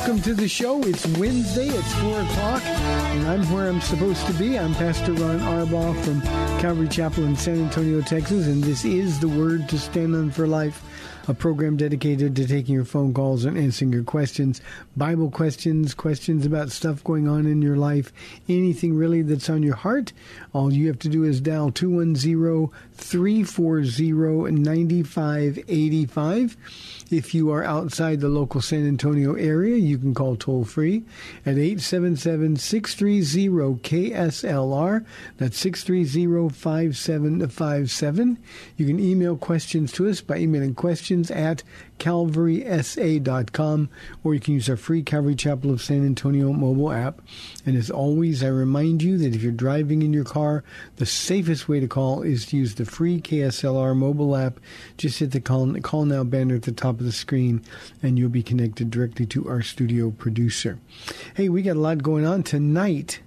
Welcome to the show. It's Wednesday. It's 4 o'clock, and I'm where I'm supposed to be. I'm Pastor Ron Arbaugh from Calvary Chapel in San Antonio, Texas, and this is the Word to Stand On for Life, a program dedicated to taking your phone calls and answering your questions, Bible questions, questions about stuff going on in your life, anything really that's on your heart. All you have to do is dial 210 340 9585. If you are outside the local San Antonio area, you can call toll free at 877 630 KSLR. That's 630 5757. You can email questions to us by emailing questions at calvarysa.com or you can use our free Calvary Chapel of San Antonio mobile app. And as always, I remind you that if you're driving in your car, the safest way to call is to use the free KSLR mobile app. Just hit the call, call now banner at the top of the screen and you'll be connected directly to our studio producer. Hey, we got a lot going on tonight.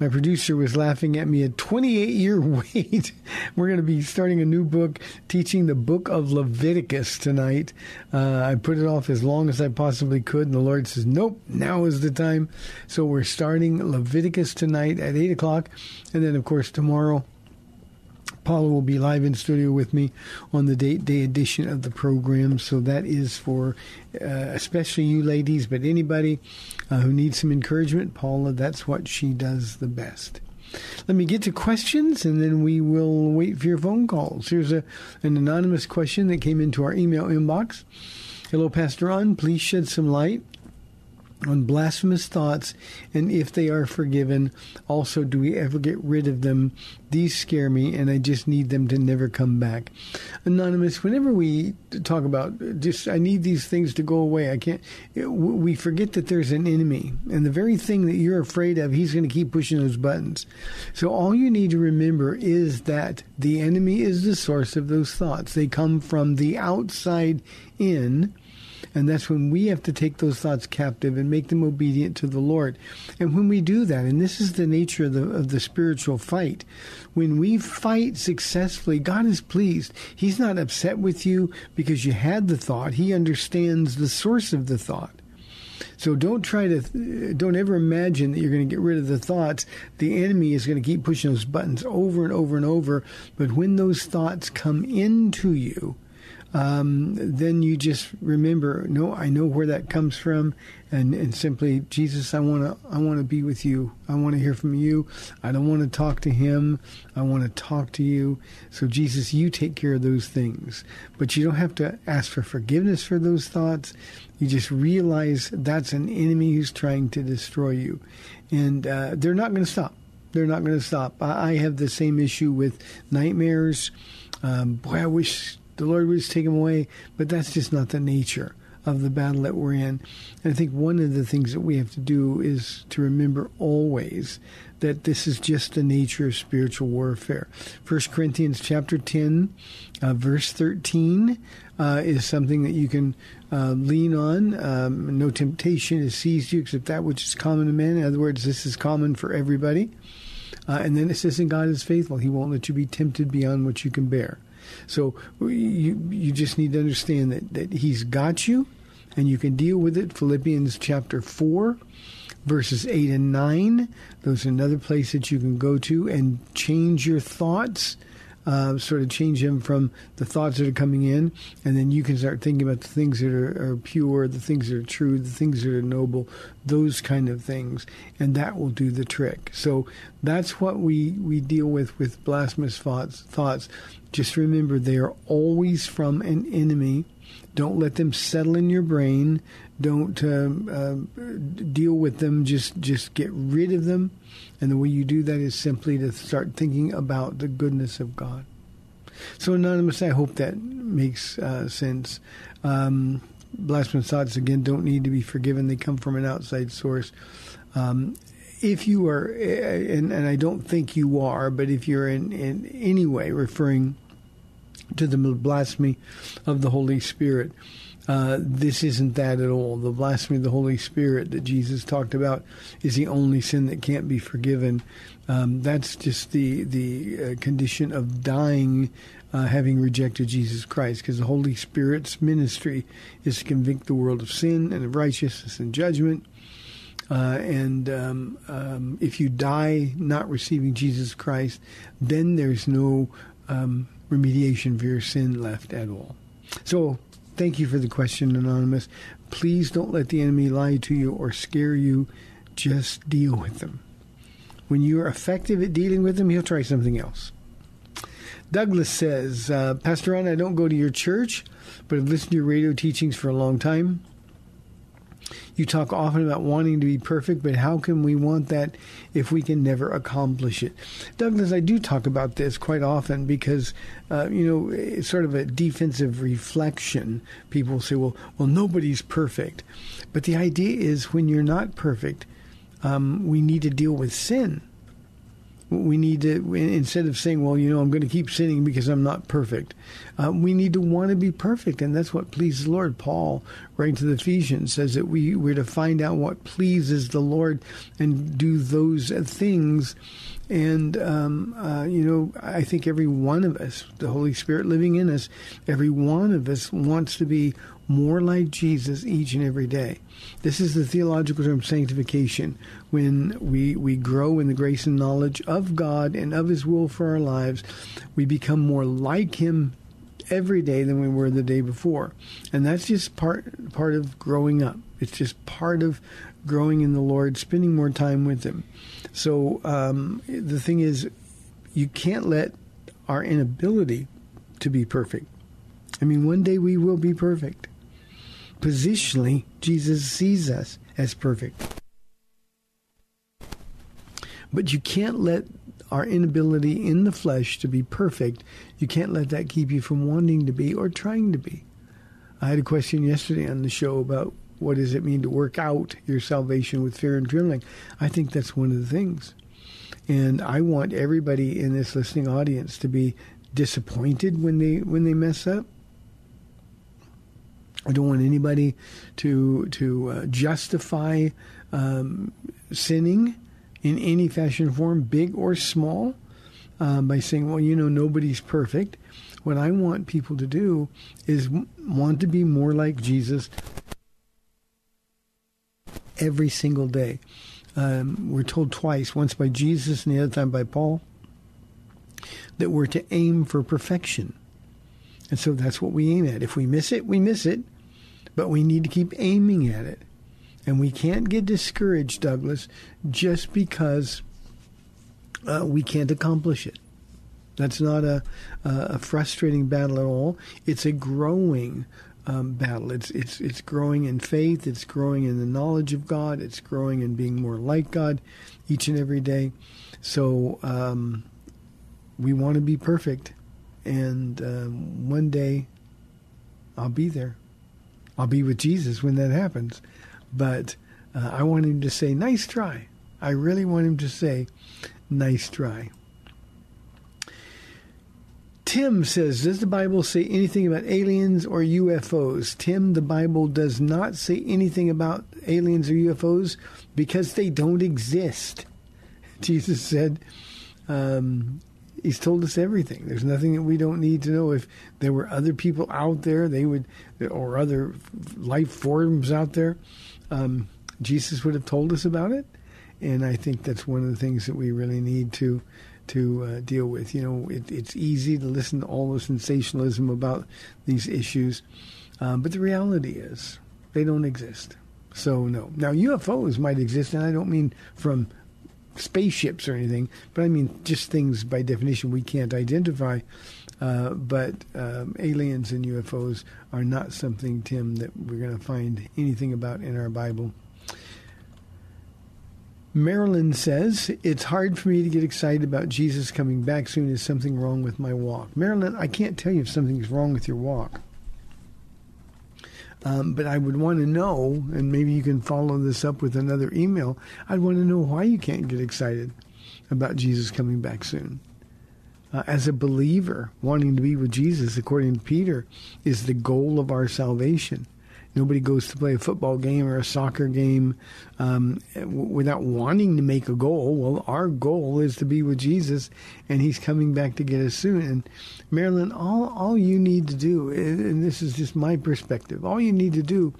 My producer was laughing at me. A 28 year wait. We're going to be starting a new book, teaching the book of Leviticus tonight. Uh, I put it off as long as I possibly could, and the Lord says, Nope, now is the time. So we're starting Leviticus tonight at 8 o'clock. And then, of course, tomorrow. Paula will be live in studio with me on the day edition of the program. So that is for uh, especially you ladies, but anybody uh, who needs some encouragement. Paula, that's what she does the best. Let me get to questions and then we will wait for your phone calls. Here's a, an anonymous question that came into our email inbox. Hello, Pastor Ron. Please shed some light on blasphemous thoughts and if they are forgiven. Also, do we ever get rid of them? These scare me and I just need them to never come back. Anonymous, whenever we talk about just, I need these things to go away, I can't, we forget that there's an enemy and the very thing that you're afraid of, he's going to keep pushing those buttons. So all you need to remember is that the enemy is the source of those thoughts. They come from the outside in and that's when we have to take those thoughts captive and make them obedient to the Lord. And when we do that, and this is the nature of the, of the spiritual fight, when we fight successfully, God is pleased. He's not upset with you because you had the thought. He understands the source of the thought. So don't try to, don't ever imagine that you're going to get rid of the thoughts. The enemy is going to keep pushing those buttons over and over and over. But when those thoughts come into you, um, then you just remember, no, I know where that comes from, and, and simply, Jesus, I want to, I want to be with you. I want to hear from you. I don't want to talk to him. I want to talk to you. So, Jesus, you take care of those things, but you don't have to ask for forgiveness for those thoughts. You just realize that's an enemy who's trying to destroy you, and uh, they're not going to stop. They're not going to stop. I, I have the same issue with nightmares. Um, boy, I wish the Lord would just take them away, but that's just not the nature of the battle that we're in. And I think one of the things that we have to do is to remember always that this is just the nature of spiritual warfare. First Corinthians chapter 10, uh, verse 13 uh, is something that you can uh, lean on. Um, no temptation has seized you except that which is common to men. In other words, this is common for everybody. Uh, and then it says, "And God is faithful; He won't let you be tempted beyond what you can bear." So you you just need to understand that that He's got you, and you can deal with it. Philippians chapter four, verses eight and nine. Those are another place that you can go to and change your thoughts uh, sort of change them from the thoughts that are coming in, and then you can start thinking about the things that are, are pure, the things that are true, the things that are noble, those kind of things, and that will do the trick. So that's what we, we deal with with blasphemous thoughts. Thoughts. Just remember, they are always from an enemy. Don't let them settle in your brain. Don't uh, uh, deal with them. Just just get rid of them and the way you do that is simply to start thinking about the goodness of God. So, Anonymous, I hope that makes uh, sense. Um, blasphemous thoughts, again, don't need to be forgiven. They come from an outside source. Um, if you are, eh, and, and, I don't think you are, but if you're in, in any way referring to the blasphemy of the Holy Spirit, uh, this isn't that at all. The blasphemy of the Holy Spirit that Jesus talked about is the only sin that can't be forgiven. Um, that's just the the uh, condition of dying, uh, having rejected Jesus Christ, because the Holy Spirit's ministry is to convict the world of sin and of righteousness and judgment. Uh, and um, um, if you die not receiving Jesus Christ, then there's no um, remediation for your sin left at all. So Thank you for the question, Anonymous. Please don't let the enemy lie to you or scare you. Just deal with them. When you are effective at dealing with them, he'll try something else. Douglas says, uh, Pastor Ron, I don't go to your church, but I've listened to your radio teachings for a long time. You talk often about wanting to be perfect, but how can we want that if we can never accomplish it? Douglas, I do talk about this quite often because, uh, you know, it's sort of a defensive reflection. People say, well, well, nobody's perfect. But the idea is when you're not perfect, um, we need to deal with sin we need to instead of saying well you know i'm going to keep sinning because i'm not perfect uh, we need to want to be perfect and that's what pleases the lord. Paul writing to the ephesians says that we, we're to find out what pleases the lord and do those things. And um, uh, you know i think every one of us the holy spirit living in us every one of us wants to be more like Jesus each and every day. This is the theological term sanctification, when we, we grow in the grace and knowledge of God and of His will for our lives. We become more like Him every day than we were the day before. And that's just part, part of growing up. It's just part of growing in the Lord, spending more time with Him. So um, the thing is, you can't let our inability to be perfect. I mean, one day we will be perfect positionally, Jesus sees us as perfect. But you can't let our inability in the flesh to be perfect, you can't let that keep you from wanting to be or trying to be. I had a question yesterday on the show about what does it mean to work out your salvation with fear and trembling. I think that's one of the things. And I want everybody in this listening audience to be disappointed when they when they mess up I don't want anybody to to uh, justify um, sinning in any fashion, form, big or small, um, by saying, "Well, you know, nobody's perfect." What I want people to do is want to be more like Jesus every single day. Um, we're told twice, once by Jesus and the other time by Paul, that we're to aim for perfection. And so that's what we aim at. If we miss it, we miss it, but we need to keep aiming at it. And we can't get discouraged, Douglas, just because uh, we can't accomplish it. That's not a, a frustrating battle at all. It's a growing um, battle. It's it's it's growing in faith. It's growing in the knowledge of God. It's growing in being more like God each and every day. So um, we want to be perfect, and um, one day I'll be there. I'll be with Jesus when that happens. But uh, I want him to say, nice try. I really want him to say, nice try. Tim says, Does the Bible say anything about aliens or UFOs? Tim, the Bible does not say anything about aliens or UFOs because they don't exist. Jesus said, um, He's told us everything. There's nothing that we don't need to know. If there were other people out there, they would, or other life forms out there, um, Jesus would have told us about it. And I think that's one of the things that we really need to to uh, deal with. You know, it, it's easy to listen to all the sensationalism about these issues, um, but the reality is they don't exist. So no. Now UFOs might exist, and I don't mean from spaceships or anything, but I mean just things by definition we can't identify. Uh, but um, aliens and UFOs are not something, Tim, that we're going to find anything about in our Bible. Marilyn says, It's hard for me to get excited about Jesus coming back soon. Is something wrong with my walk? Marilyn, I can't tell you if something's wrong with your walk. Um, but I would want to know, and maybe you can follow this up with another email. I'd want to know why you can't get excited about Jesus coming back soon. Uh, as a believer, wanting to be with Jesus, according to Peter, is the goal of our salvation. Nobody goes to play a football game or a soccer game um, without wanting to make a goal. Well, our goal is to be with Jesus, and He's coming back to get us soon. And Marilyn, all all you need to do, and this is just my perspective, all you need to do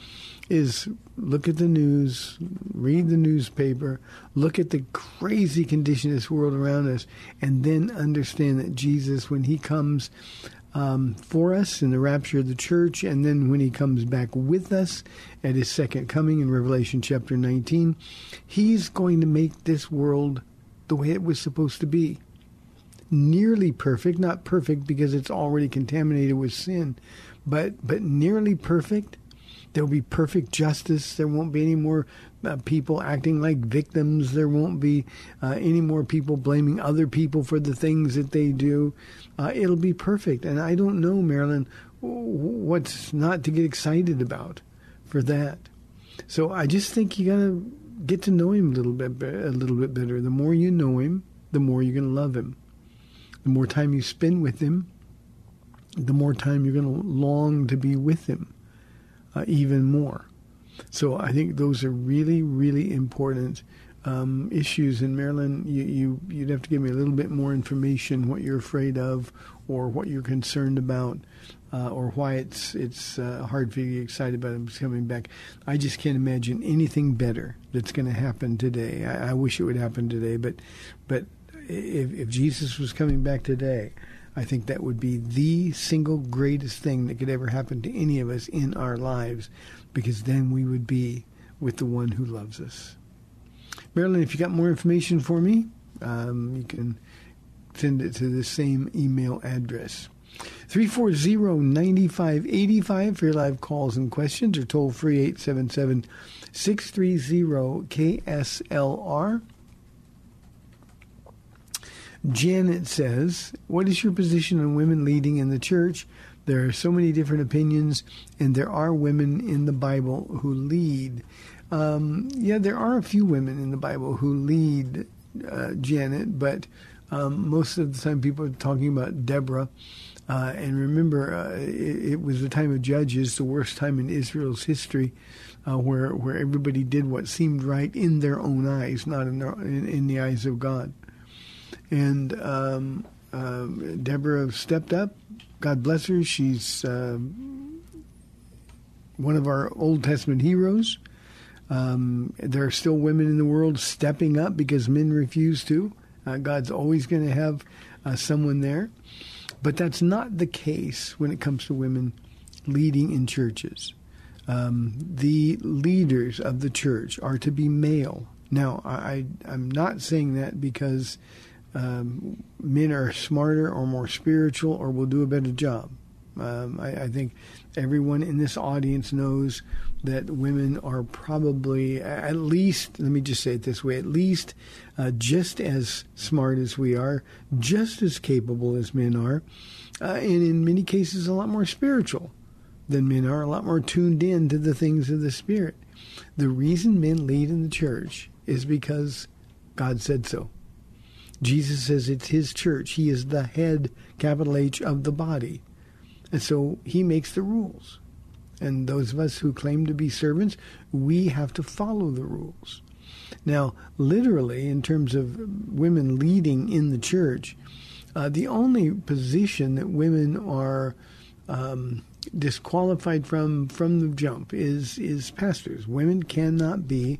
is look at the news, read the newspaper, look at the crazy condition of this world around us, and then understand that Jesus, when He comes um, for us in the rapture of the church, and then when he comes back with us at his second coming in Revelation chapter 19, he's going to make this world the way it was supposed to be. Nearly perfect, not perfect because it's already contaminated with sin, but but nearly perfect. There will be perfect justice. There won't be any more uh, people acting like victims. There won't be uh, any more people blaming other people for the things that they do. Uh, it'll be perfect. And I don't know, Marilyn, what's not to get excited about for that. So I just think you got to get to know him a little bit, a little bit better. The more you know him, the more you're going to love him. The more time you spend with him, the more time you're going to long to be with him, uh, even more. So I think those are really, really important um, issues in Marilyn. You, you you'd have to give me a little bit more information what you're afraid of, or what you're concerned about, uh, or why it's it's uh, hard for you to get excited about him coming back. I just can't imagine anything better that's going to happen today. I, I wish it would happen today, but but if, if Jesus was coming back today. I think that would be the single greatest thing that could ever happen to any of us in our lives because then we would be with the one who loves us. Marilyn, if you got more information for me, um, you can send it to the same email address. 340-9585 for your live calls and questions or toll free 877-630-KSLR. Janet says, What is your position on women leading in the church? There are so many different opinions, and there are women in the Bible who lead. Um, yeah, there are a few women in the Bible who lead, uh, Janet, but um, most of the time people are talking about Deborah. Uh, and remember, uh, it, it, was the time of Judges, the worst time in Israel's history, uh, where where everybody did what seemed right in their own eyes, not in their, in, in the eyes of God. And um, um Deborah stepped up, God bless her. She's uh, one of our Old Testament heroes. Um, there are still women in the world stepping up because men refuse to. Uh, God's always going to have uh, someone there. But that's not the case when it comes to women leading in churches. Um, the leaders of the church are to be male. Now, I, I'm not saying that because um, men are smarter or more spiritual or will do a better job. Um, I, I, think everyone in this audience knows that women are probably at least, let me just say it this way, at least uh, just as smart as we are, just as capable as men are, uh, and in many cases a lot more spiritual than men are, a lot more tuned in to the things of the Spirit. The reason men lead in the church is because God said so. Jesus says it's his church. He is the head, capital H, of the body. And so he makes the rules. And those of us who claim to be servants, we have to follow the rules. Now, literally, in terms of women leading in the church, uh, the only position that women are um, disqualified from from the jump is is pastors. Women cannot be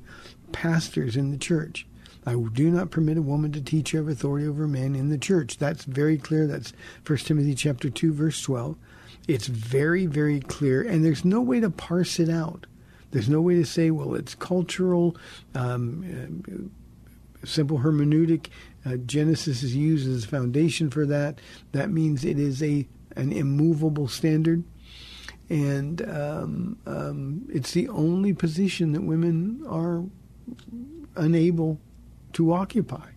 pastors in the church. I do not permit a woman to teach or have authority over a man in the church. That's very clear. That's 1 Timothy chapter 2 verse 12. It's very very clear and there's no way to parse it out. There's no way to say, well, it's cultural, um, uh, simple hermeneutic. Uh, Genesis is used as a foundation for that. That means it is a an immovable standard, and um, um, it's the only position that women are unable to occupy.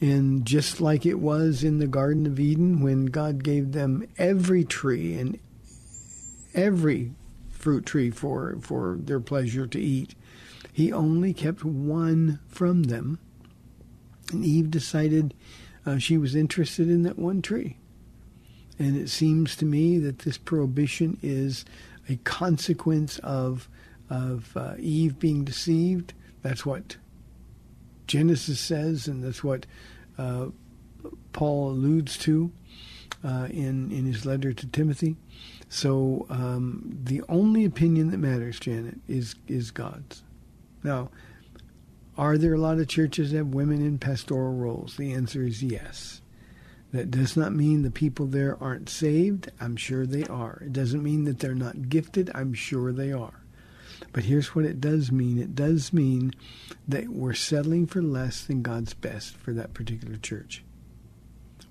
And just like it was in the Garden of Eden when God gave them every tree and every fruit tree for, for their pleasure to eat, he only kept one from them. And Eve decided uh, she was interested in that one tree. And it seems to me that this prohibition is a consequence of, of uh, Eve being deceived. That's what Genesis says, and that's what uh, Paul alludes to uh, in in his letter to Timothy. So um, the only opinion that matters, Janet, is is God's. Now, are there a lot of churches that have women in pastoral roles? The answer is yes. That does not mean the people there aren't saved. I'm sure they are. It doesn't mean that they're not gifted. I'm sure they are. But here's what it does mean it does mean that we're settling for less than God's best for that particular church.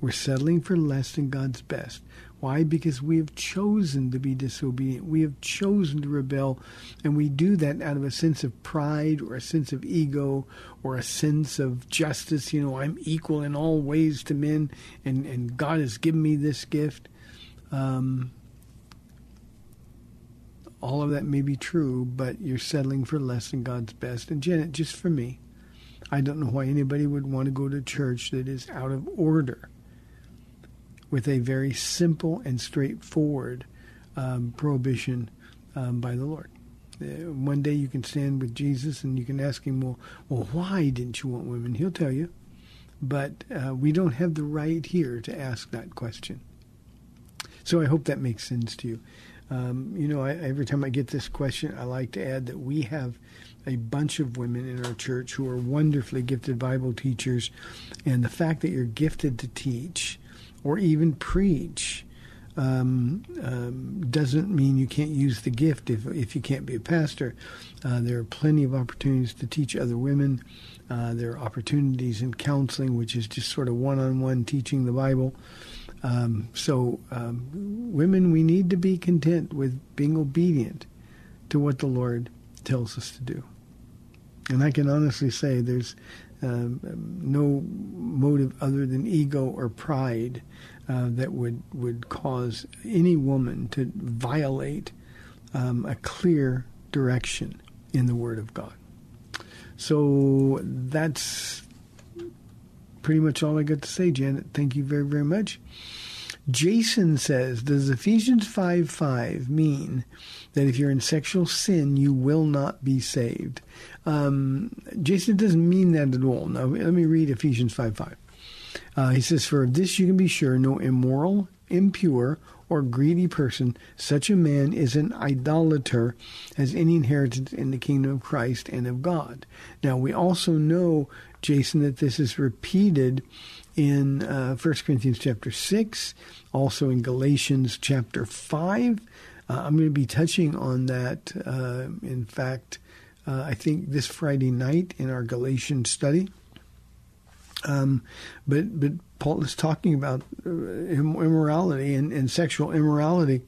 We're settling for less than God's best. Why? Because we have chosen to be disobedient. We have chosen to rebel, and we do that out of a sense of pride or a sense of ego or a sense of justice. You know, I'm equal in all ways to men, and, and God has given me this gift. Um, all of that may be true, but you're settling for less than God's best. And Janet, just for me, I don't know why anybody would want to go to church that is out of order with a very simple and straightforward um, prohibition um, by the Lord. Uh, one day you can stand with Jesus and you can ask him, well, well, why didn't you want women? He'll tell you. But uh, we don't have the right here to ask that question. So I hope that makes sense to you. Um, you know, I, every time I get this question, I like to add that we have a bunch of women in our church who are wonderfully gifted Bible teachers. And the fact that you're gifted to teach or even preach um, um, doesn't mean you can't use the gift if, if you can't be a pastor. Uh, there are plenty of opportunities to teach other women. Uh, there are opportunities in counseling, which is just sort of one on one teaching the Bible. Um, so, um, women, we need to be content with being obedient to what the Lord tells us to do. And I can honestly say there's um, no motive other than ego or pride uh, that would, would cause any woman to violate um, a clear direction in the Word of God. So that's pretty much all I got to say, Janet. Thank you very, very much. Jason says, Does Ephesians 5 5 mean that if you're in sexual sin, you will not be saved? Um, Jason doesn't mean that at all. Now, let me read Ephesians 5 5. Uh, he says, For of this you can be sure no immoral, impure, or greedy person, such a man is an idolater, has any inheritance in the kingdom of Christ and of God. Now, we also know, Jason, that this is repeated in uh, 1 Corinthians chapter 6, also in Galatians chapter 5. Uh, I'm going to be touching on that, uh, in fact, uh, I think this Friday night in our Galatian study. Um, but but Paul is talking about uh, immorality and, and sexual immorality.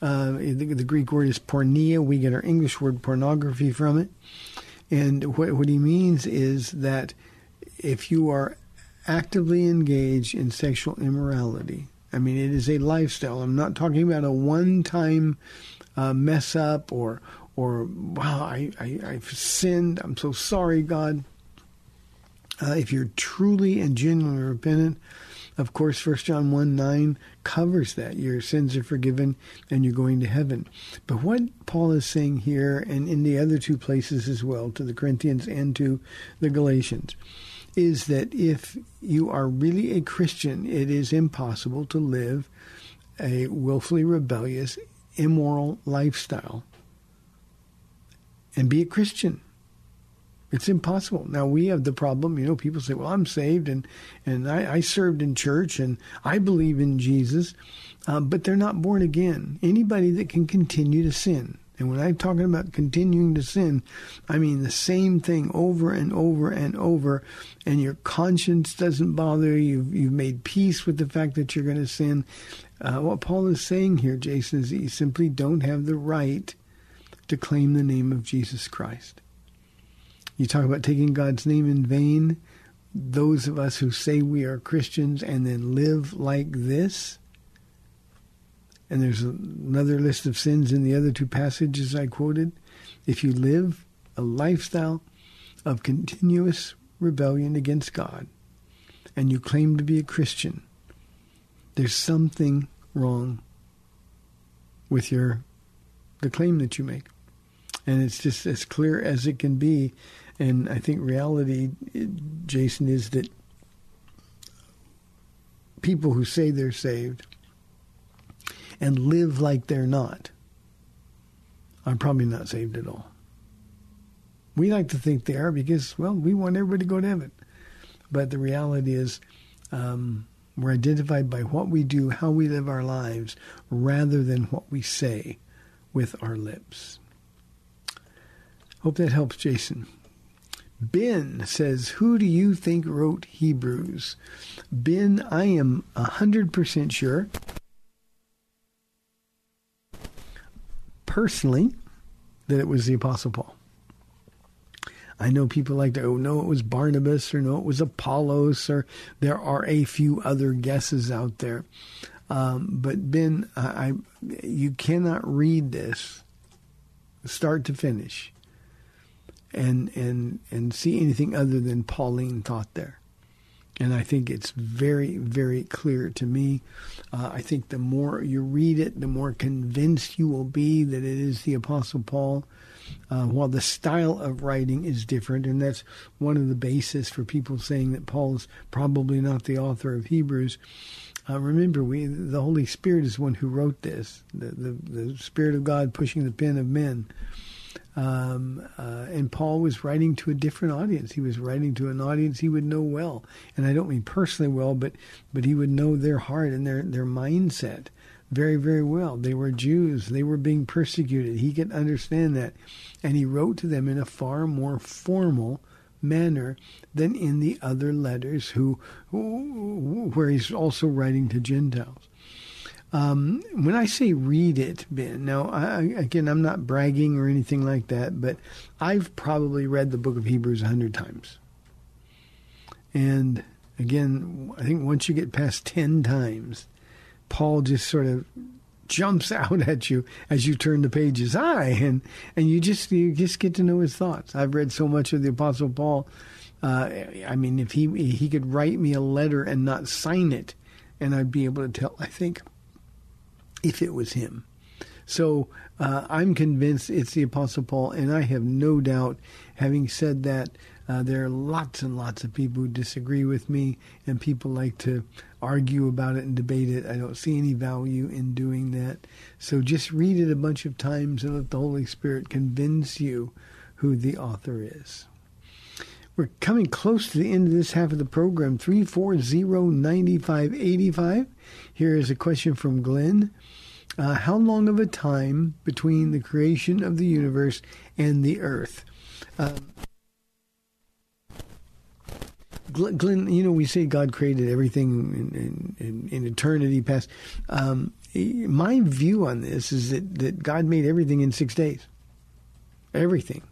Uh, the, the, Greek word is porneia. We get our English word pornography from it. And what, what he means is that if you are actively engaged in sexual immorality, I mean, it is a lifestyle. I'm not talking about a one time uh, mess up or, or wow, I, I, I've sinned. I'm so sorry, God. Uh, if you're truly and genuinely repentant, of course, 1 John 1 9 covers that. Your sins are forgiven and you're going to heaven. But what Paul is saying here, and in the other two places as well, to the Corinthians and to the Galatians, is that if you are really a Christian, it is impossible to live a willfully rebellious, immoral lifestyle and be a Christian. It's impossible. Now we have the problem, you know, people say, well, I'm saved and, and I, I served in church and I believe in Jesus, uh, but they're not born again. Anybody that can continue to sin. And when I'm talking about continuing to sin, I mean the same thing over and over and over, and your conscience doesn't bother you. You've, made peace with the fact that you're going to sin. Uh, what Paul is saying here, Jason, is that you simply don't have the right to claim the name of Jesus Christ. You talk about taking God's name in vain. Those of us who say we are Christians and then live like this, and there's another list of sins in the other two passages I quoted. If you live a lifestyle of continuous rebellion against God and you claim to be a Christian, there's something wrong with your the claim that you make. And it's just as clear as it can be and I think reality, Jason, is that people who say they're saved and live like they're not are probably not saved at all. We like to think they are because, well, we want everybody to go to heaven. But the reality is, um, we're identified by what we do, how we live our lives, rather than what we say with our lips. Hope that helps, Jason. Ben says, Who do you think wrote Hebrews? Ben, I am 100% sure. Personally, that it was the Apostle Paul. I know people like to, oh, no, it was Barnabas or no, it was Apollos or there are a few other guesses out there. Um, but Ben, I, you cannot read this start to finish and and and see anything other than Pauline thought there. And I think it's very, very clear to me. Uh, I think the more you read it, the more convinced you will be that it is the Apostle Paul. Uh, while the style of writing is different, and that's one of the basis for people saying that Paul is probably not the author of Hebrews. Uh, remember, we the Holy Spirit is one who wrote this. The, the the Spirit of God pushing the pen of men. Um, uh, and Paul was writing to a different audience. He was writing to an audience he would know well, and I don't mean personally well, but but he would know their heart and their their mindset very very well. They were Jews. They were being persecuted. He could understand that, and he wrote to them in a far more formal manner than in the other letters, who, who where he's also writing to Gentiles. Um, when I say read it, Ben, now, I, again, I'm not bragging or anything like that, but I've probably read the book of Hebrews a hundred times. And again, I think once you get past 10 times, Paul just sort of jumps out at you as you turn the pages. Hi, and and you just you just get to know his thoughts. I've read so much of the Apostle Paul. Uh, I mean, if he he could write me a letter and not sign it, and I'd be able to tell. I think if it was him. So uh, I'm convinced it's the Apostle Paul, and I have no doubt, having said that, uh, there are lots and lots of people who disagree with me, and people like to argue about it and debate it. I don't see any value in doing that. So just read it a bunch of times and let the Holy Spirit convince you who the author is. We're coming close to the end of this half of the program. 340 9585. Here is a question from Glenn. Uh, how long of a time between the creation of the universe and the earth? Um, Glenn, you know, we say God created everything in, in, in eternity past. Um, my view on this is that, that God made everything in six days. Everything.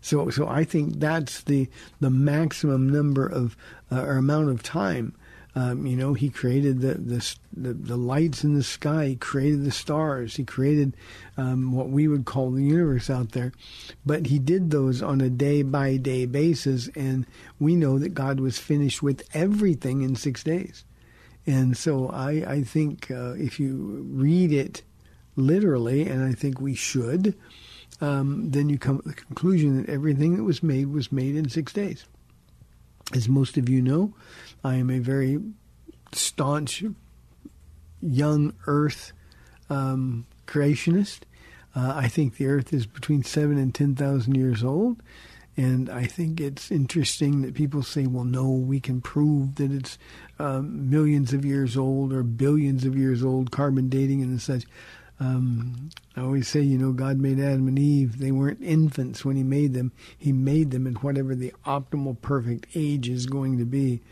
So, so I think that's the the maximum number of uh, or amount of time Um, you know, he created the, the, the the lights in the sky. He created the stars. He created um, what we would call the universe out there. But he did those on a day by day basis, and we know that God was finished with everything in six days. And so I, I think uh, if you read it literally, and I think we should, um, then you come to the conclusion that everything that was made was made in six days. As most of you know, I am a very staunch young Earth um, creationist. Uh, I think the Earth is between seven and ten thousand years old, and I think it's interesting that people say, "Well, no, we can prove that it's um, millions of years old or billions of years old." Carbon dating and such. Um, I always say, you know, God made Adam and Eve. They weren't infants when He made them. He made them at whatever the optimal, perfect age is going to be,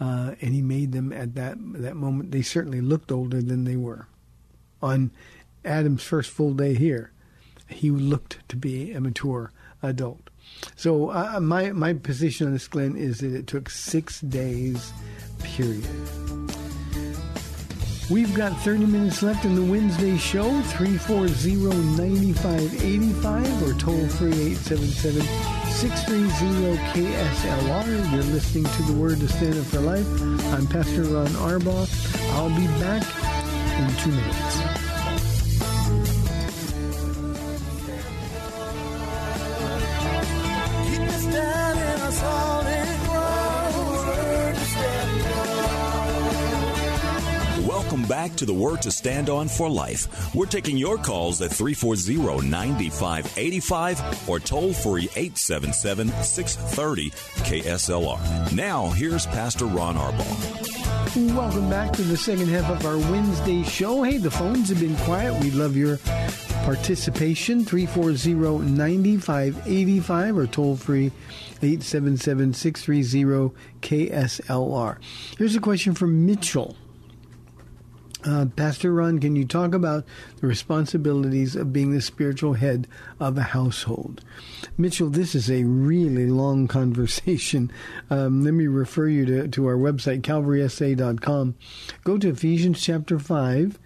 uh, and He made them at that that moment. They certainly looked older than they were. On Adam's first full day here, he looked to be a mature adult. So uh, my my position on this, Glenn, is that it took six days, period. We've got 30 minutes left in the Wednesday show, 340-9585 or toll free 877-630-KSLR. You're listening to The Word to Stand Up for Life. I'm Pastor Ron Arbaugh. I'll be back in two minutes. Welcome back to the Word to Stand On for Life. We're taking your calls at 340 9585 or toll free 877 630 KSLR. Now, here's Pastor Ron Arbaugh. Welcome back to the second half of our Wednesday show. Hey, the phones have been quiet. We love your participation. 340-9585 or toll free 877-630-KSLR. Here's a question from Mitchell. Uh, Pastor Ron, can you talk about the responsibilities of being the spiritual head of a household? Mitchell, this is a really long conversation. Um, let me refer you to, to our website, calvarysa.com. Go to Ephesians chapter 5.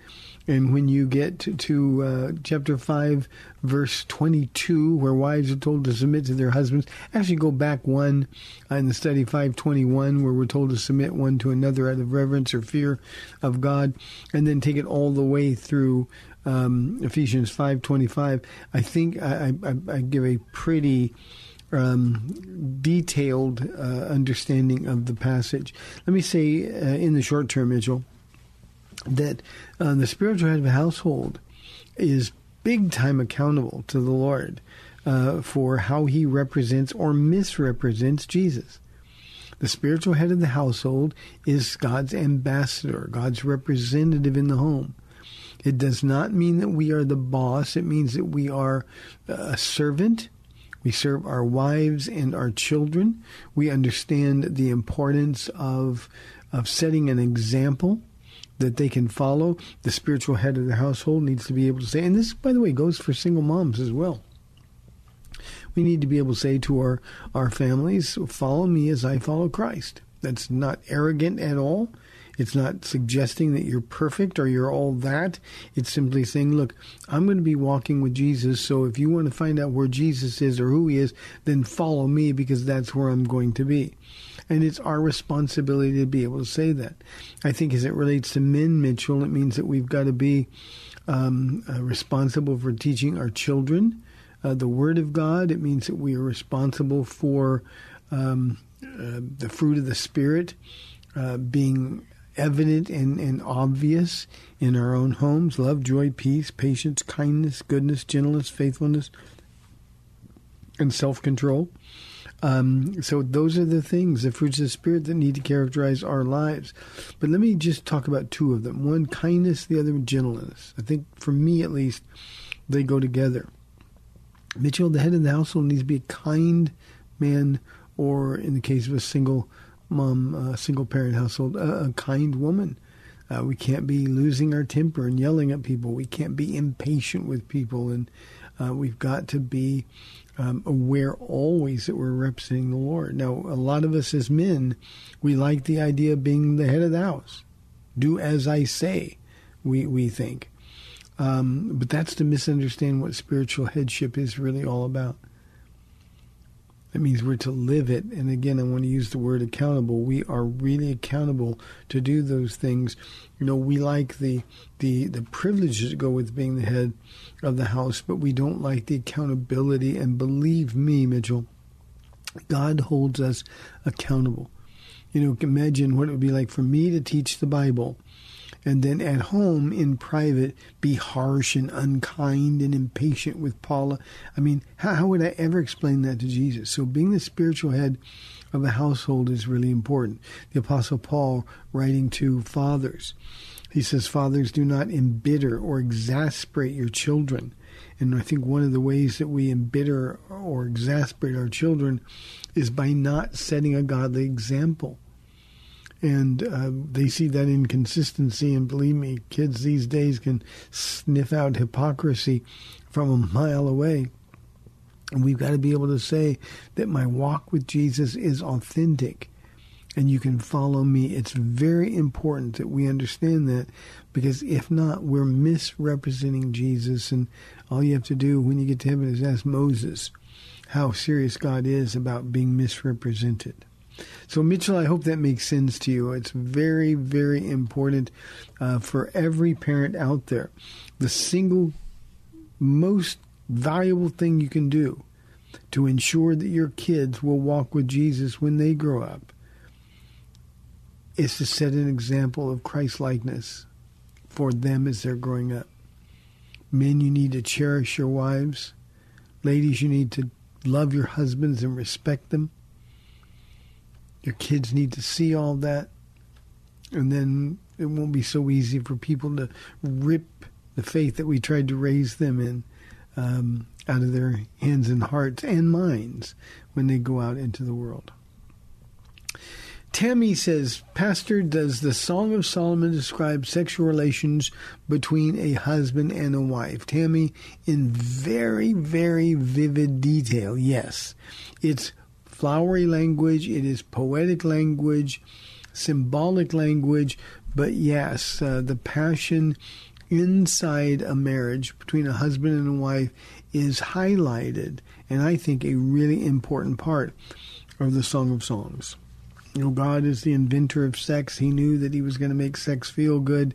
And when you get to, to uh, chapter 5, verse 22, where wives are told to submit to their husbands, actually go back one in the study 521, where we're told to submit one to another out of reverence or fear of God, and then take it all the way through um, Ephesians 5.25. I think I, I, I give a pretty um, detailed uh, understanding of the passage. Let me say uh, in the short term, Mitchell, that uh, the spiritual head of a household is big time accountable to the Lord uh, for how he represents or misrepresents Jesus. The spiritual head of the household is God's ambassador, God's representative in the home. It does not mean that we are the boss. It means that we are a servant. We serve our wives and our children. We understand the importance of of setting an example that they can follow. The spiritual head of the household needs to be able to say, and this, by the way, goes for single moms as well. We need to be able to say to our, our families, follow me as I follow Christ. That's not arrogant at all. It's not suggesting that you're perfect or you're all that. It's simply saying, look, I'm going to be walking with Jesus, so if you want to find out where Jesus is or who he is, then follow me because that's where I'm going to be. And it's our responsibility to be able to say that. I think as it relates to men, Mitchell, it means that we've got to be um, uh, responsible for teaching our children uh, the Word of God. It means that we are responsible for um, uh, the fruit of the Spirit uh, being evident and, and obvious in our own homes love, joy, peace, patience, kindness, goodness, gentleness, faithfulness, and self control. Um, so those are the things, the fruits of the spirit that need to characterize our lives. But let me just talk about two of them. One, kindness, the other, gentleness. I think for me at least, they go together. Mitchell, the head of the household, needs to be a kind man, or in the case of a single mom, uh, single parent household, a, kind woman. Uh, we can't be losing our temper and yelling at people. We can't be impatient with people, and uh, we've got to be um, aware always that we're representing the Lord. Now, a lot of us as men, we like the idea of being the head of the house. Do as I say, we, we think. Um, but that's to misunderstand what spiritual headship is really all about. That means we're to live it. And again, I want to use the word accountable. We are really accountable to do those things. You know, we like the the the privileges that go with being the head of the house, but we don't like the accountability. And believe me, Mitchell, God holds us accountable. You know, imagine what it would be like for me to teach the Bible and then at home in private be harsh and unkind and impatient with Paula. I mean, how, how would I ever explain that to Jesus? So being the spiritual head of a household is really important. The Apostle Paul writing to fathers, he says, Fathers, do not embitter or exasperate your children. And I think one of the ways that we embitter or exasperate our children is by not setting a godly example and uh, they see that inconsistency. And believe me, kids these days can sniff out hypocrisy from a mile away. And we've got to be able to say that my walk with Jesus is authentic and you can follow me. It's very important that we understand that because if not, we're misrepresenting Jesus. And all you have to do when you get to heaven is ask Moses how serious God is about being misrepresented. So, Mitchell, I hope that makes sense to you. It's very, very important uh, for every parent out there. The single most valuable thing you can do to ensure that your kids will walk with Jesus when they grow up is to set an example of Christ likeness for them as they're growing up. Men, you need to cherish your wives. Ladies, you need to love your husbands and respect them. Your kids need to see all that, and then it won't be so easy for people to rip the faith that we tried to raise them in um, out of their hands and hearts and minds when they go out into the world. Tammy says, Pastor, does the Song of Solomon describe sexual relations between a husband and a wife? Tammy, in very, very vivid detail, yes. It's flowery language, it is poetic language, symbolic language, but yes, uh, the passion inside a marriage between a husband and a wife is highlighted, and I think a really important part of the Song of Songs. You know, God is the inventor of sex. He knew that He was going to make sex feel good.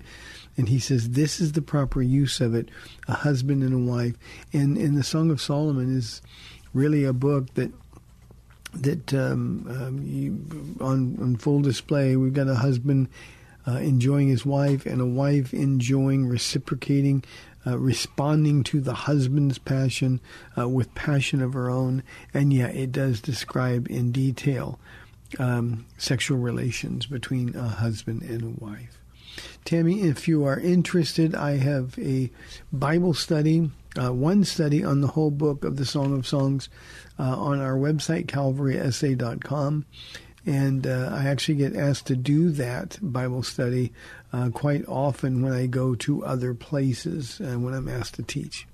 And he says this is the proper use of it, a husband and a wife. And and the Song of Solomon is really a book that that um, um, you, on, on full display. We've got a husband uh, enjoying his wife and a wife enjoying, reciprocating, uh, responding to the husband's passion uh, with passion of her own. And yeah, it does describe in detail um, sexual relations between a husband and a wife. Tammy, if you are interested, I have a Bible study, uh, one study on the whole book of the Song of Songs uh, on our website, calvarysa.com. And uh, I actually get asked to do that Bible study uh, quite often when I go to other places and when I'm asked to teach.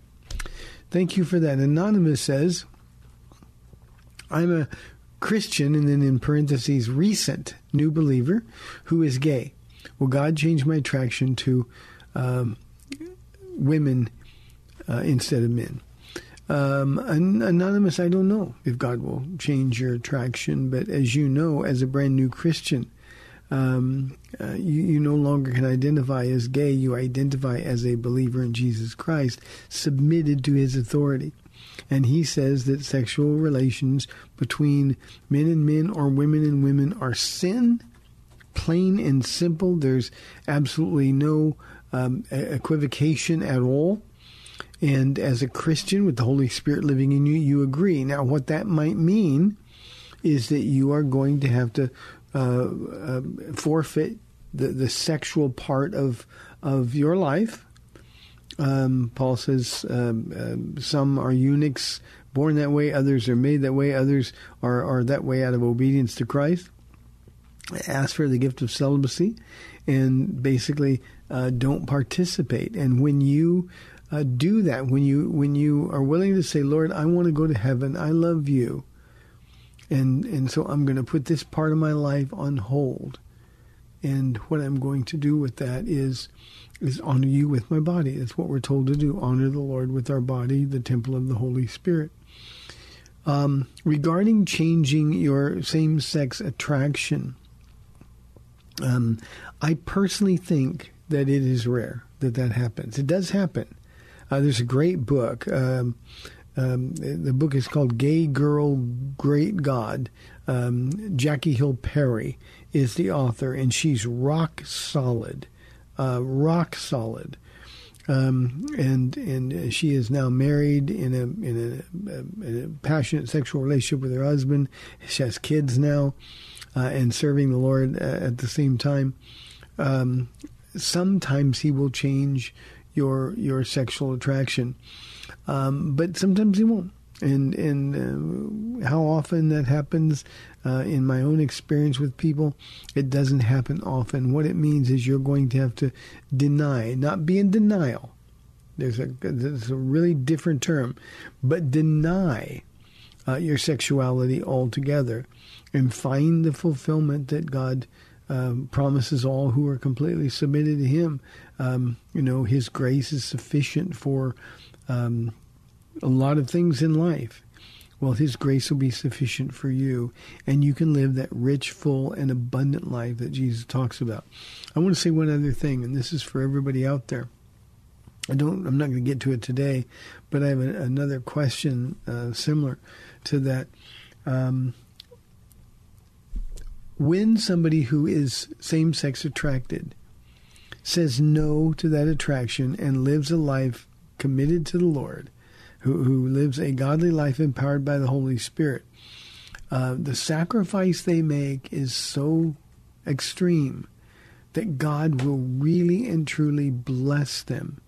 Thank you for that. Anonymous says, I'm a Christian, and then in parentheses, recent new believer who is gay. Will God change my attraction to um, women uh, instead of men? Um, anonymous, I don't know if God will change your attraction, but as you know, as a brand new Christian, um, uh, you, you, no longer can identify as gay. You identify as a believer in Jesus Christ, submitted to his authority. And he says that sexual relations between men and men or women and women are sin, plain and simple. There's absolutely no um, equivocation at all. And as a Christian with the Holy Spirit living in you, you agree. Now, what that might mean is that you are going to have to uh, uh, forfeit the, the sexual part of of your life. Um, Paul says um, uh, some are eunuchs born that way, others are made that way, others are, are that way out of obedience to Christ. Ask for the gift of celibacy and basically uh, don't participate. And when you uh, do that when you when you are willing to say, Lord, I want to go to heaven. I love you, and and so I'm going to put this part of my life on hold. And what I'm going to do with that is is honor you with my body. That's what we're told to do. Honor the Lord with our body, the temple of the Holy Spirit. Um, regarding changing your same sex attraction, um, I personally think that it is rare that that happens. It does happen. Uh, there's a great book. Um, um, the book is called Gay Girl, Great God. Um, Jackie Hill Perry is the author, and she's rock solid, uh, rock solid. Um, and and she is now married in a in a, in a, passionate sexual relationship with her husband. She has kids now, uh, and serving the Lord uh, at the same time. Um, sometimes He will change your your sexual attraction, um, but sometimes He won't. And and uh, how often that happens uh, in my own experience with people, it doesn't happen often. What it means is you're going to have to deny, not be in denial. There's a there's a really different term, but deny uh, your sexuality altogether, and find the fulfillment that God um, promises all who are completely submitted to Him. Um, you know, His grace is sufficient for um, a lot of things in life. Well, His grace will be sufficient for you, and you can live that rich, full, and abundant life that Jesus talks about. I want to say one other thing, and this is for everybody out there. I don't. I'm not going to get to it today, but I have a, another question uh, similar to that. Um, when somebody who is same-sex attracted says no to that attraction and lives a life committed to the Lord, who, who lives a godly life empowered by the Holy Spirit, uh, the sacrifice they make is so extreme that God will really and truly bless them.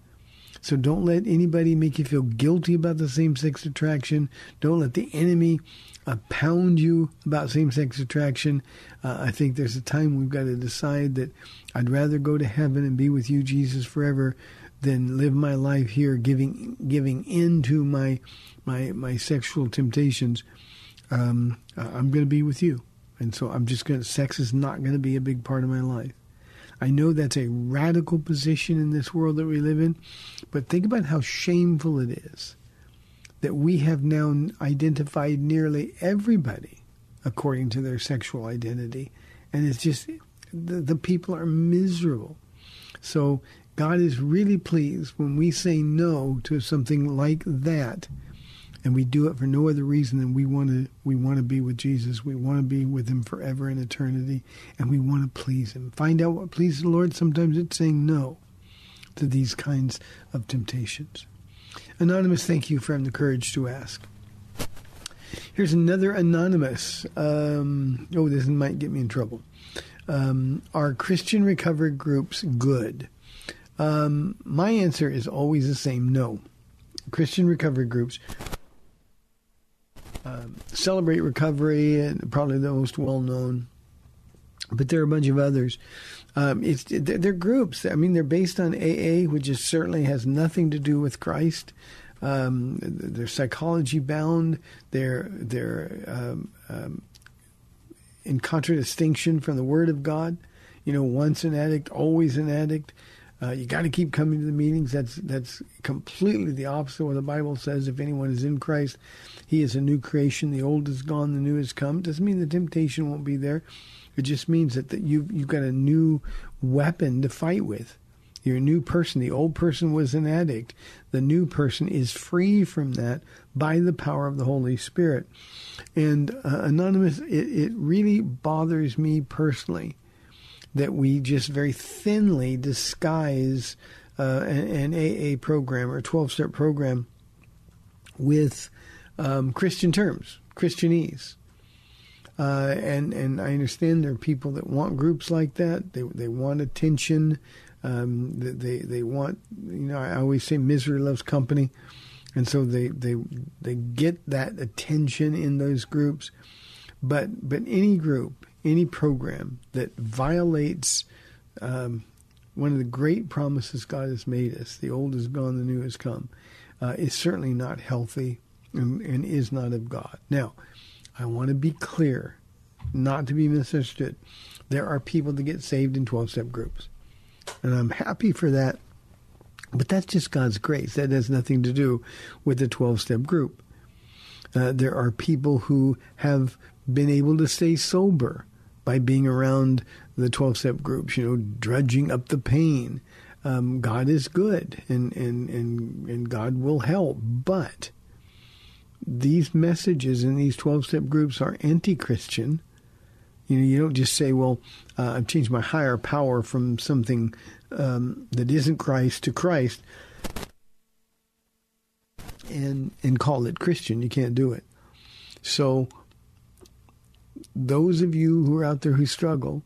So don't let anybody make you feel guilty about the same sex attraction. Don't let the enemy uh, pound you about same sex attraction. Uh, I think there's a time we've got to decide that I'd rather go to heaven and be with you, Jesus, forever than live my life here giving giving in to my my my sexual temptations. Um, I'm going to be with you, and so I'm just going. to Sex is not going to be a big part of my life. I know that's a radical position in this world that we live in, but think about how shameful it is that we have now identified nearly everybody according to their sexual identity, and it's just the, the people are miserable. So God is really pleased when we say no to something like that, and we do it for no other reason than we want to. We want to be with Jesus. We want to be with Him forever in eternity, and we want to please Him. Find out what pleases the Lord. Sometimes it's saying no to these kinds of temptations. Anonymous, thank you for having the courage to ask. Here's another anonymous. Um, oh, this might get me in trouble. Um, are Christian recovery groups good? Um, my answer is always the same no. Christian recovery groups um, celebrate recovery, and probably the most well known, but there are a bunch of others. Um, it's they're groups. I mean, they're based on AA, which is certainly has nothing to do with Christ. Um, they're psychology bound. They're they're um, um, in contradistinction from the Word of God. You know, once an addict, always an addict. Uh, you got to keep coming to the meetings. That's that's completely the opposite of what the Bible says. If anyone is in Christ, he is a new creation. The old is gone, the new has come. Doesn't mean the temptation won't be there. It just means that, that you you've got a new weapon to fight with. You're a new person. The old person was an addict. The new person is free from that by the power of the Holy Spirit. And uh, anonymous, it, it really bothers me personally that we just very thinly disguise uh, an, an, AA program or a 12 step program with um, Christian terms, Christianese. Uh, and and I understand there are people that want groups like that. They they want attention. Um, they they want you know I always say misery loves company, and so they they they get that attention in those groups. But but any group any program that violates um, one of the great promises God has made us, the old is gone, the new has come, uh, is certainly not healthy and, and is not of God. Now, I want to be clear, not to be misunderstood. There are people that get saved in 12 step groups. And I'm happy for that. But that's just God's grace. That has nothing to do with the 12 step group. Uh, there are people who have been able to stay sober by being around the 12 step groups, you know, drudging up the pain. Um, God is good and, and, and, and God will help. But these messages in these 12 step groups are anti Christian. You know, you don't just say, well, uh, I've changed my higher power from something um, that isn't Christ to Christ and and call it Christian. You can't do it. So those of you who are out there who struggle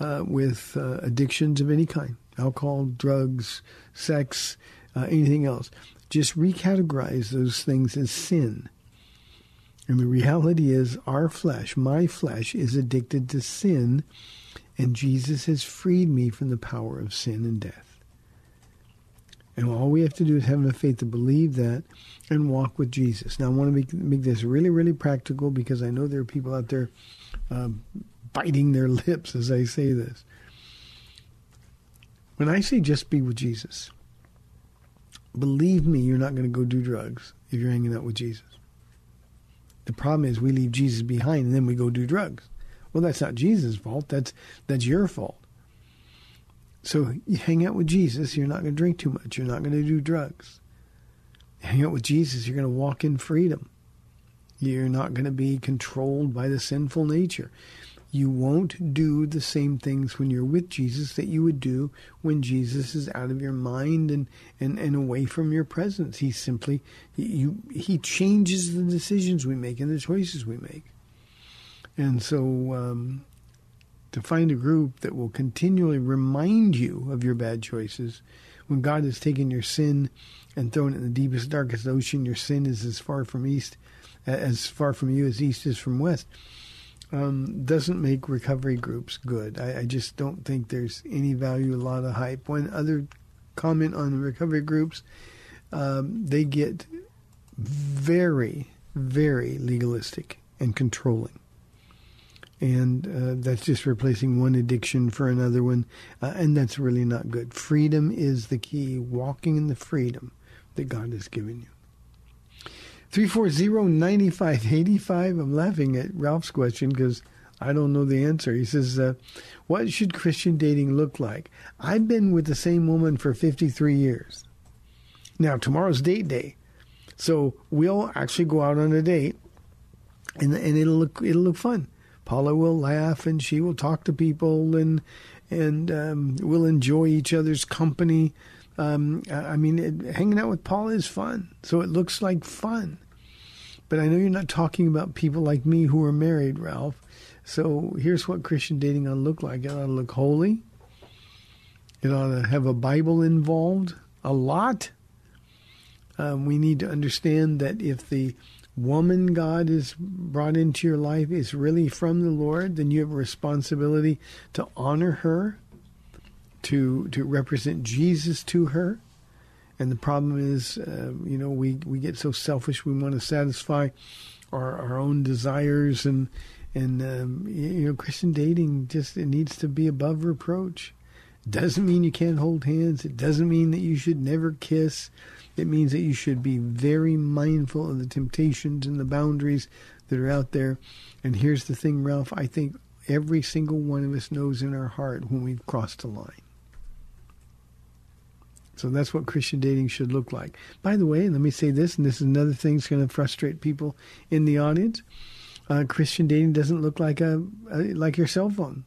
uh, with uh, addictions of any kind, alcohol, drugs, sex, uh, anything else, just recategorize those things as sin. And the reality is, our flesh, my flesh, is addicted to sin, and Jesus has freed me from the power of sin and death. And all we have to do is have enough faith to believe that and walk with Jesus. Now, I want to make, make this really, really practical because I know there are people out there um, biting their lips as I say this. When I say just be with Jesus, believe me, you're not going to go do drugs if you're hanging out with Jesus. The problem is we leave Jesus behind and then we go do drugs. Well, that's not Jesus' fault. That's that's your fault. So you hang out with Jesus, you're not going to drink too much. You're not going to do drugs. You hang out with Jesus, you're going to walk in freedom. You're not going to be controlled by the sinful nature. You won't do the same things when you're with Jesus that you would do when Jesus is out of your mind and, and, and away from your presence. He simply you he changes the decisions we make and the choices we make. And so um, to find a group that will continually remind you of your bad choices. When God has taken your sin and thrown it in the deepest, darkest ocean, your sin is as far from east, as far from you as east is from west. Um, doesn't make recovery groups good. I, I, just don't think there's any value, a lot of hype. One other comment on recovery groups, um, they get very, very legalistic and controlling and uh, that's just replacing one addiction for another one, uh, and that's really not good. Freedom is the key. Walking in the freedom that God has given you. 340-9585. I'm laughing at Ralph's question because I don't know the answer. He says, uh, "What should Christian dating look like?" I've been with the same woman for 53 years. Now tomorrow's date day, so we'll actually go out on a date, and and it'll look it'll look fun. Paula will laugh and she will talk to people and and um, we'll enjoy each other's company. Um, I mean, it, hanging out with Paula is fun, so it looks like fun. But I know you're not talking about people like me who are married, Ralph. So here's what Christian dating ought to look like. It ought to look holy. It ought to have a Bible involved a lot. Um, we need to understand that if the woman God has brought into your life is really from the Lord, then you have a responsibility to honor her, to to represent Jesus to her. And the problem is, uh, you know, we, we get so selfish. We want to satisfy our, our own desires, and and um, you know, Christian dating just it needs to be above reproach. Doesn't mean you can't hold hands. It doesn't mean that you should never kiss. It means that you should be very mindful of the temptations and the boundaries that are out there. And here's the thing, Ralph, I think every single one of us knows in our heart when we've crossed a line. So that's what Christian dating should look like. By the way, let me say this, and this is another thing that's going to frustrate people in the audience. Uh, Christian dating doesn't look like a, a, like your cell phone.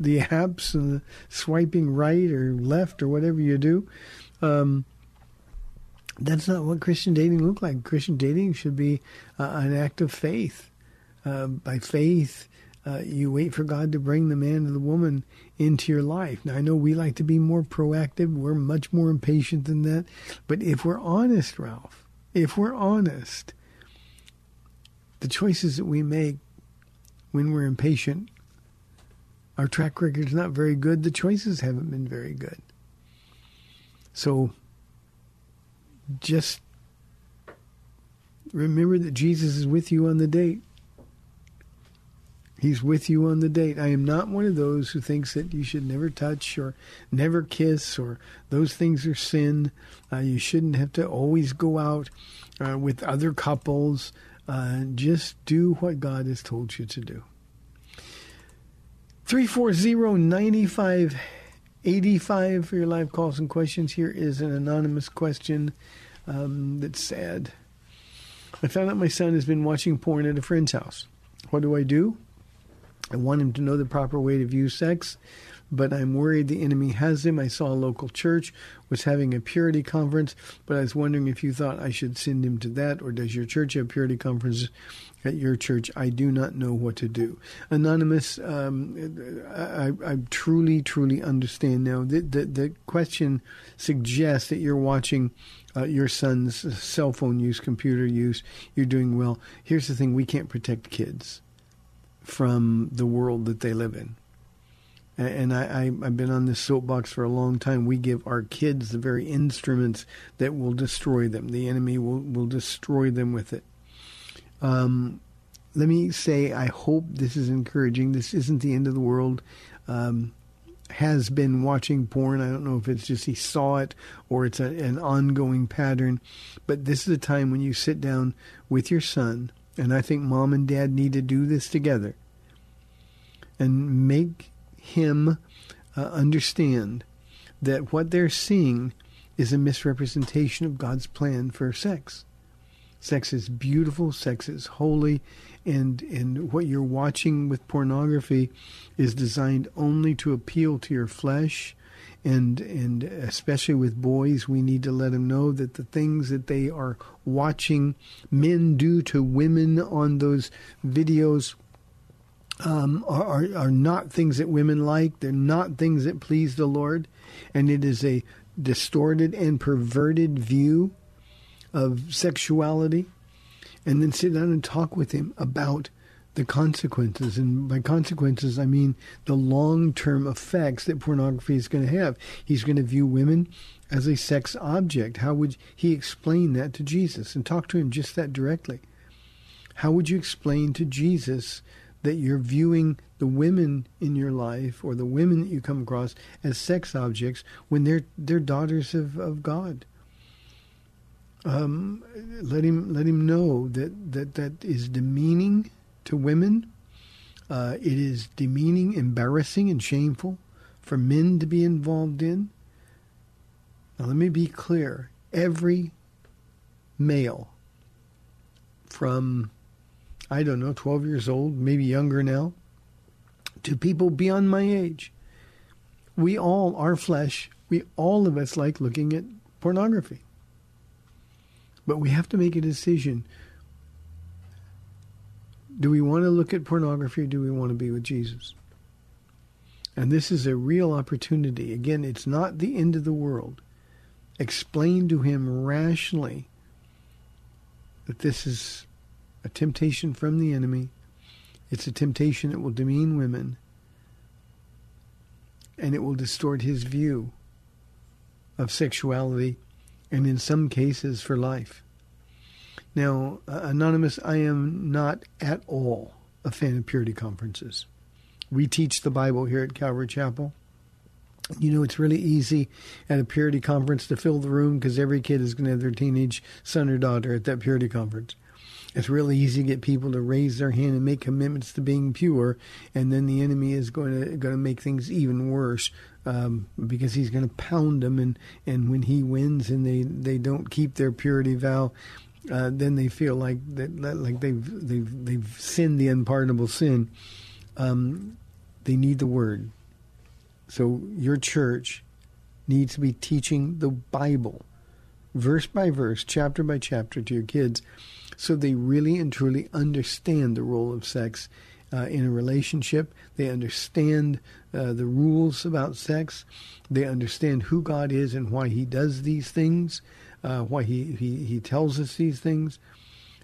The apps and the swiping right or left or whatever you do. Um, that's not what Christian dating look like. Christian dating should be uh, an act of faith. Uh, by faith, uh, you wait for God to bring the man or the woman into your life. Now, I know we like to be more proactive. We're much more impatient than that. But if we're honest, Ralph, if we're honest, the choices that we make when we're impatient Our track record is not very good. The choices haven't been very good. So just remember that Jesus is with you on the date. He's with you on the date. I am not one of those who thinks that you should never touch or never kiss or those things are sin. Uh, you shouldn't have to always go out uh, with other couples. Uh, just do what God has told you to do. 340-9585 for your live calls and questions. Here is an anonymous question um, that's sad. I found out my son has been watching porn at a friend's house. What do I do? I want him to know the proper way to view sex, but I'm worried the enemy has him. I saw a local church was having a purity conference, but I was wondering if you thought I should send him to that, or does your church have purity conferences at your church? I do not know what to do. Anonymous, um, I, I, truly, truly understand now. The, the, the question suggests that you're watching uh, your son's cell phone use, computer use. You're doing well. Here's the thing we can't protect kids from the world that they live in. And I, I've been on this soapbox for a long time. We give our kids the very instruments that will destroy them. The enemy will, will destroy them with it. Um, let me say, I hope this is encouraging. This isn't the end of the world. Um, has been watching porn. I don't know if it's just he saw it or it's a, an ongoing pattern. But this is a time when you sit down with your son and I think mom and dad need to do this together and make him uh, understand that what they're seeing is a misrepresentation of God's plan for sex. Sex is beautiful, sex is holy, and and what you're watching with pornography is designed only to appeal to your flesh and and especially with boys, we need to let them know that the things that they are watching men do to women on those videos um, are, are not things that women like. They're not things that please the Lord, and it is a distorted and perverted view of sexuality. And then sit down and talk with him about the consequences. And by consequences, I mean the long term effects that pornography is going to have. He's going to view women as a sex object. How would he explain that to Jesus? And talk to him just that directly. How would you explain to Jesus that you're viewing the women in your life or the women that you come across as sex objects when they're they're daughters of, of God? Um, let him let him know that, that that is demeaning to women. Uh, it is demeaning, embarrassing, and shameful for men to be involved in. Now, let me be clear every male from, I don't know, 12 years old, maybe younger now, to people beyond my age, we all, our flesh, we all of us like looking at pornography. But we have to make a decision do we want to look at pornography or do we want to be with Jesus? And this is a real opportunity. Again, it's not the end of the world. Explain to him rationally that this is a temptation from the enemy. It's a temptation that will demean women. And it will distort his view of sexuality and in some cases for life. Now, uh, Anonymous, I am not at all a fan of purity conferences. We teach the Bible here at Calvary Chapel. You know, it's really easy at a purity conference to fill the room because every kid is going to have their teenage son or daughter at that purity conference. It's really easy to get people to raise their hand and make commitments to being pure, and then the enemy is going to going to make things even worse um, because he's going to pound them, and, and when he wins and they, they don't keep their purity vow, uh, then they feel like that, like they've they've they've sinned the unpardonable sin. Um, they need the word. So your church needs to be teaching the Bible, verse by verse, chapter by chapter, to your kids, so they really and truly understand the role of sex uh, in a relationship. They understand uh, the rules about sex. They understand who God is and why He does these things uh, why he, he, he tells us these things.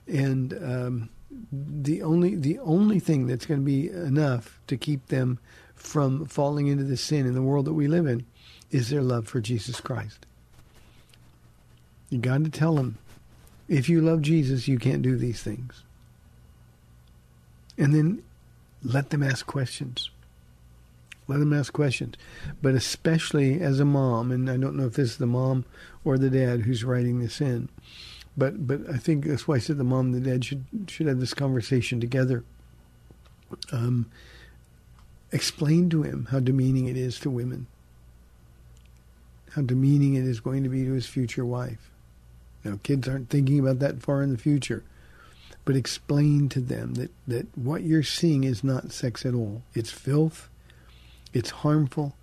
And um, the only the only thing that's going to be enough to keep them from falling into the sin in the world that we live in is their love for Jesus Christ. You got to tell them, if you love Jesus, you can't do these things. And then let them ask questions. Let them ask questions. But especially as a mom, and I don't know if this is the mom or the dad who's writing this in, but but I think that's why I said the mom and the dad should should have this conversation together. Um, explain to him how demeaning it is to women, how demeaning it is going to be to his future wife. Now, kids aren't thinking about that far in the future, but explain to them that, that what you're seeing is not sex at all. It's filth, it's harmful,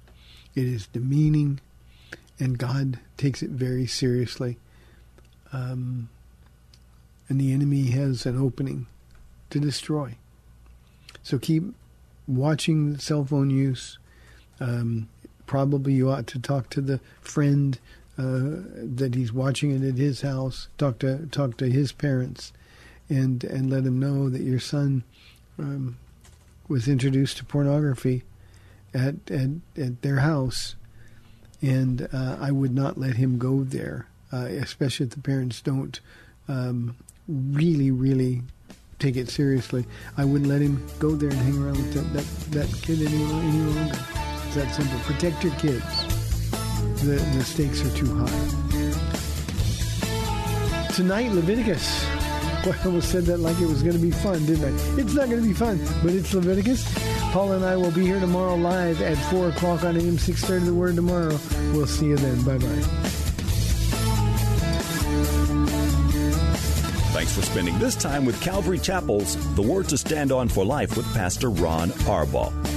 it is demeaning, and God takes it very seriously. Um, and the enemy has an opening to destroy. So keep watching cell phone use. Um, probably you ought to talk to the friend uh, that he's watching it at his house. Talk to talk to his parents, and and let him know that your son um, was introduced to pornography at at, at their house, and uh, I would not let him go there, uh, especially if the parents don't um, really really take it seriously. I wouldn't let him go there and hang around with that that, that kid any, any longer. It's that simple. Protect your kids. The, the stakes are too high. Tonight, Leviticus. Boy, I almost said that like it was going to be fun, didn't I? It's not going to be fun, but it's Leviticus. Paul and I will be here tomorrow live at 4 o'clock on AM 630 The Word tomorrow. We'll see you then. Bye-bye. Thanks for spending this time with Calvary Chapel's The Word to Stand On for Life with Pastor Ron Arbaugh.